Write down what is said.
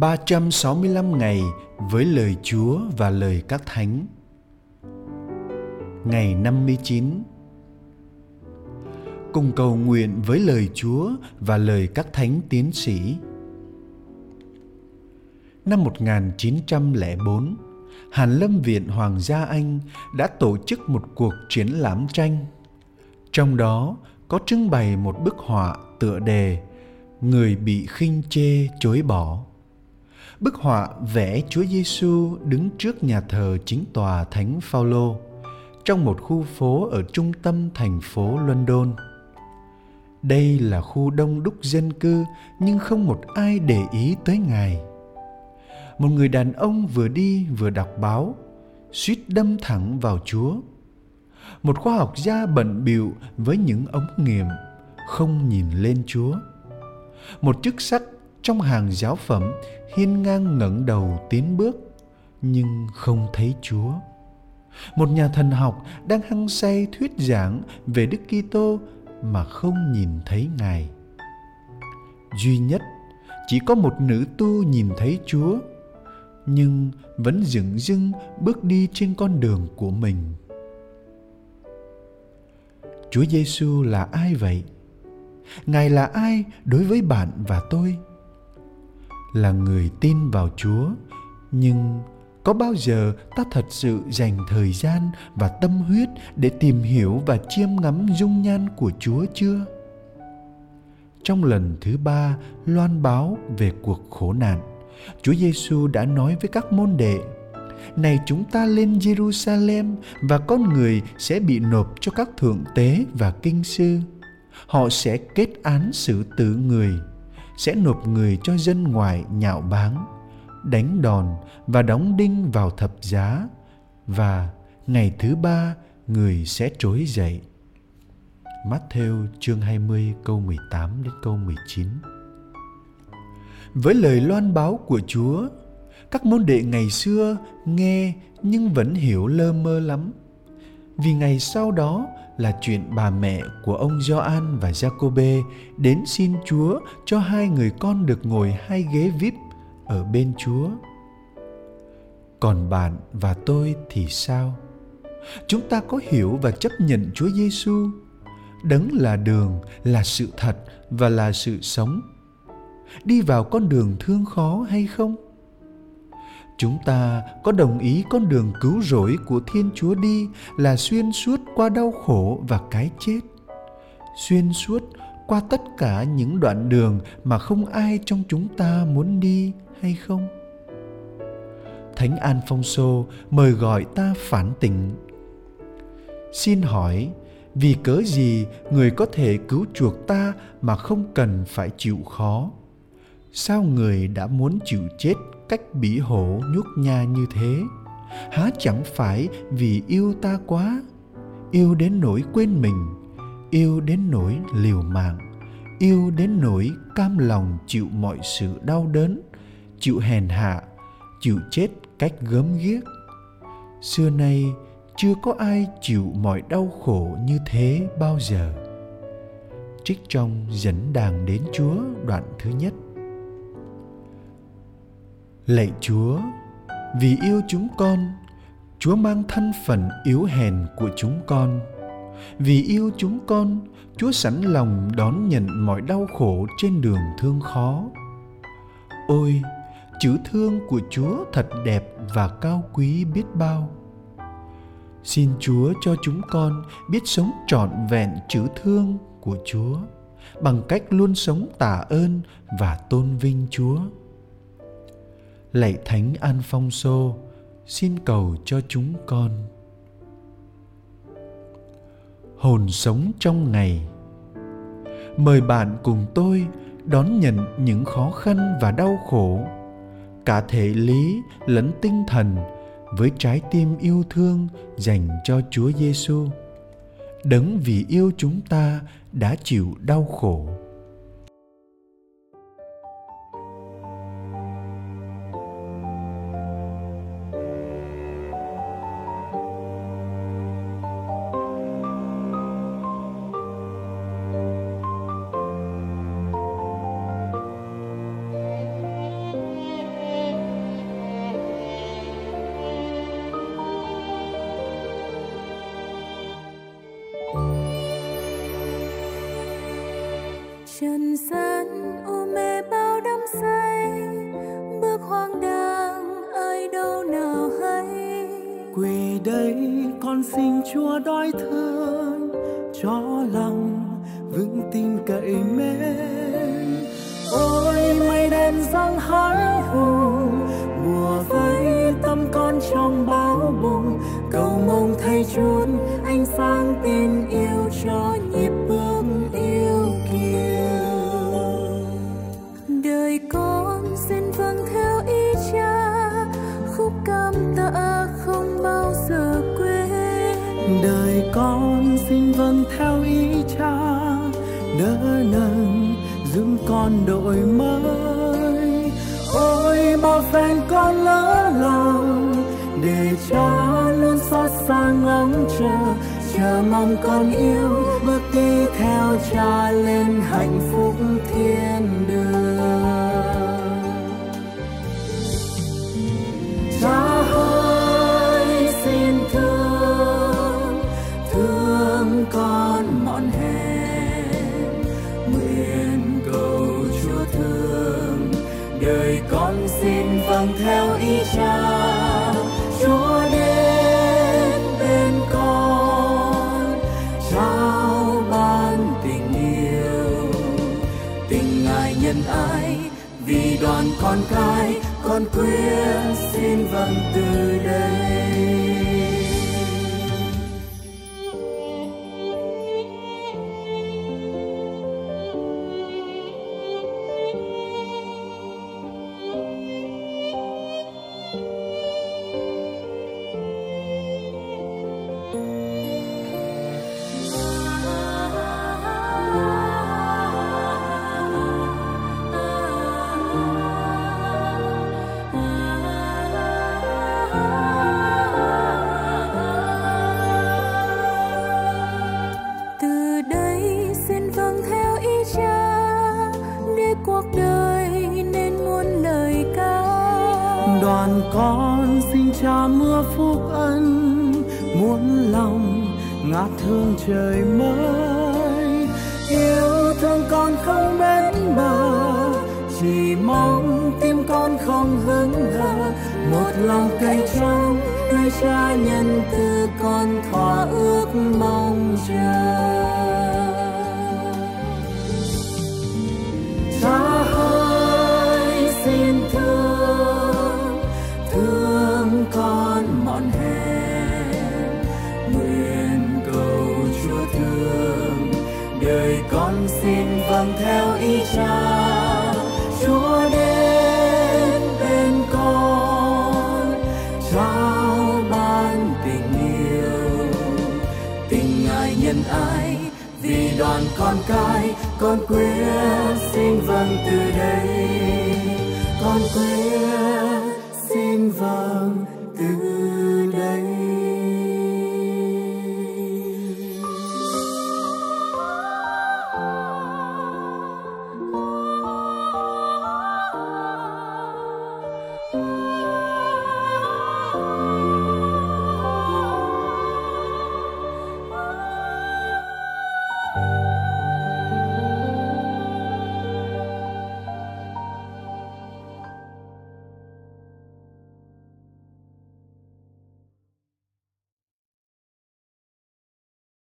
365 ngày với lời Chúa và lời các thánh. Ngày 59 Cùng cầu nguyện với lời Chúa và lời các thánh tiến sĩ. Năm 1904, Hàn Lâm Viện Hoàng gia Anh đã tổ chức một cuộc triển lãm tranh. Trong đó có trưng bày một bức họa tựa đề Người bị khinh chê chối bỏ Bức họa vẽ Chúa Giêsu đứng trước nhà thờ chính tòa Thánh Phaolô trong một khu phố ở trung tâm thành phố London. Đây là khu đông đúc dân cư nhưng không một ai để ý tới Ngài. Một người đàn ông vừa đi vừa đọc báo, suýt đâm thẳng vào Chúa. Một khoa học gia bận bịu với những ống nghiệm, không nhìn lên Chúa. Một chức sắc trong hàng giáo phẩm, hiên ngang ngẩng đầu tiến bước, nhưng không thấy Chúa. Một nhà thần học đang hăng say thuyết giảng về Đức Kitô mà không nhìn thấy Ngài. Duy nhất, chỉ có một nữ tu nhìn thấy Chúa, nhưng vẫn dửng dưng bước đi trên con đường của mình. Chúa Giêsu là ai vậy? Ngài là ai đối với bạn và tôi? Là người tin vào chúa. Nhưng có bao giờ ta thật sự dành thời gian và tâm huyết để tìm hiểu và chiêm ngắm dung nhan của chúa chưa? Trong lần thứ ba loan báo về cuộc khổ nạn, chúa giêsu đã nói với các môn đệ, này chúng ta lên jerusalem và con người sẽ bị nộp cho các thượng tế và kinh sư. Họ sẽ kết án xử tử người sẽ nộp người cho dân ngoại nhạo báng đánh đòn và đóng đinh vào thập giá và ngày thứ ba người sẽ trỗi dậy. Matthew chương 20 câu 18 đến câu 19 Với lời loan báo của Chúa, các môn đệ ngày xưa nghe nhưng vẫn hiểu lơ mơ lắm. Vì ngày sau đó là chuyện bà mẹ của ông Gioan và Jacobe đến xin Chúa cho hai người con được ngồi hai ghế VIP ở bên Chúa. Còn bạn và tôi thì sao? Chúng ta có hiểu và chấp nhận Chúa Giêsu, đấng là đường, là sự thật và là sự sống. Đi vào con đường thương khó hay không? Chúng ta có đồng ý con đường cứu rỗi của thiên chúa đi là xuyên suốt qua đau khổ và cái chết. Xuyên suốt qua tất cả những đoạn đường mà không ai trong chúng ta muốn đi, hay không? Thánh an phong sô mời gọi ta phản tỉnh. Xin hỏi, vì cớ gì người có thể cứu chuộc ta mà không cần phải chịu khó? Sao người đã muốn chịu chết cách bỉ hổ nhút nha như thế? Há chẳng phải vì yêu ta quá? Yêu đến nỗi quên mình, yêu đến nỗi liều mạng, yêu đến nỗi cam lòng chịu mọi sự đau đớn, chịu hèn hạ, chịu chết cách gớm ghiếc. Xưa nay, chưa có ai chịu mọi đau khổ như thế bao giờ. Trích trong dẫn đàn đến chúa, đoạn thứ nhất lạy chúa, vì yêu chúng con, chúa mang thân phận yếu hèn của chúng con. Vì yêu chúng con, chúa sẵn lòng đón nhận mọi đau khổ trên đường thương khó. Ôi, chữ thương của chúa thật đẹp và cao quý biết bao. Xin chúa cho chúng con biết sống trọn vẹn chữ thương của chúa, bằng cách luôn sống tạ ơn và tôn vinh chúa lạy thánh an phong xô, xin cầu cho chúng con hồn sống trong ngày, mời bạn cùng tôi đón nhận những khó khăn và đau khổ, cả thể lý lẫn tinh thần với trái tim yêu thương dành cho Chúa Giêsu. Đấng vì yêu chúng ta đã chịu đau khổ trần gian u mê bao đắm say, bước hoang đang ai đâu nào hay. Quỳ đây con xin chúa đói thương, cho lòng vững tin cậy mến. Ôi, mây đen răng hái hùng mùa vây tâm con trong bao bùng. Cầu mong thay chúa, ánh sáng tin yêu cho nâng dưỡng con đổi mới. Ôi, bao phen con lỡ lòng, để cha luôn xót xa ngóng chờ. Chờ mong con yêu, bước đi theo cha lên hạnh phúc thiên đường. Vâng theo ý cha, chúa đến bên con, trao ban tình yêu. Tình ngài nhân ái, vì đoàn con cái, con quyết xin vâng từ con xin cha mưa phúc ân, muốn lòng ngát hương trời mới. Yêu thương con không bến bờ, chỉ mong tim con không hững hờ. Một lòng cay trong nơi cha nhân từ con thỏa ước mong chờ. Vâng theo ý cha chúa đến bên con, trao ban tình yêu. Tình ngài nhân ái, vì đoàn con cái con quyết xin vâng từ đây. Con quyết xin vâng từ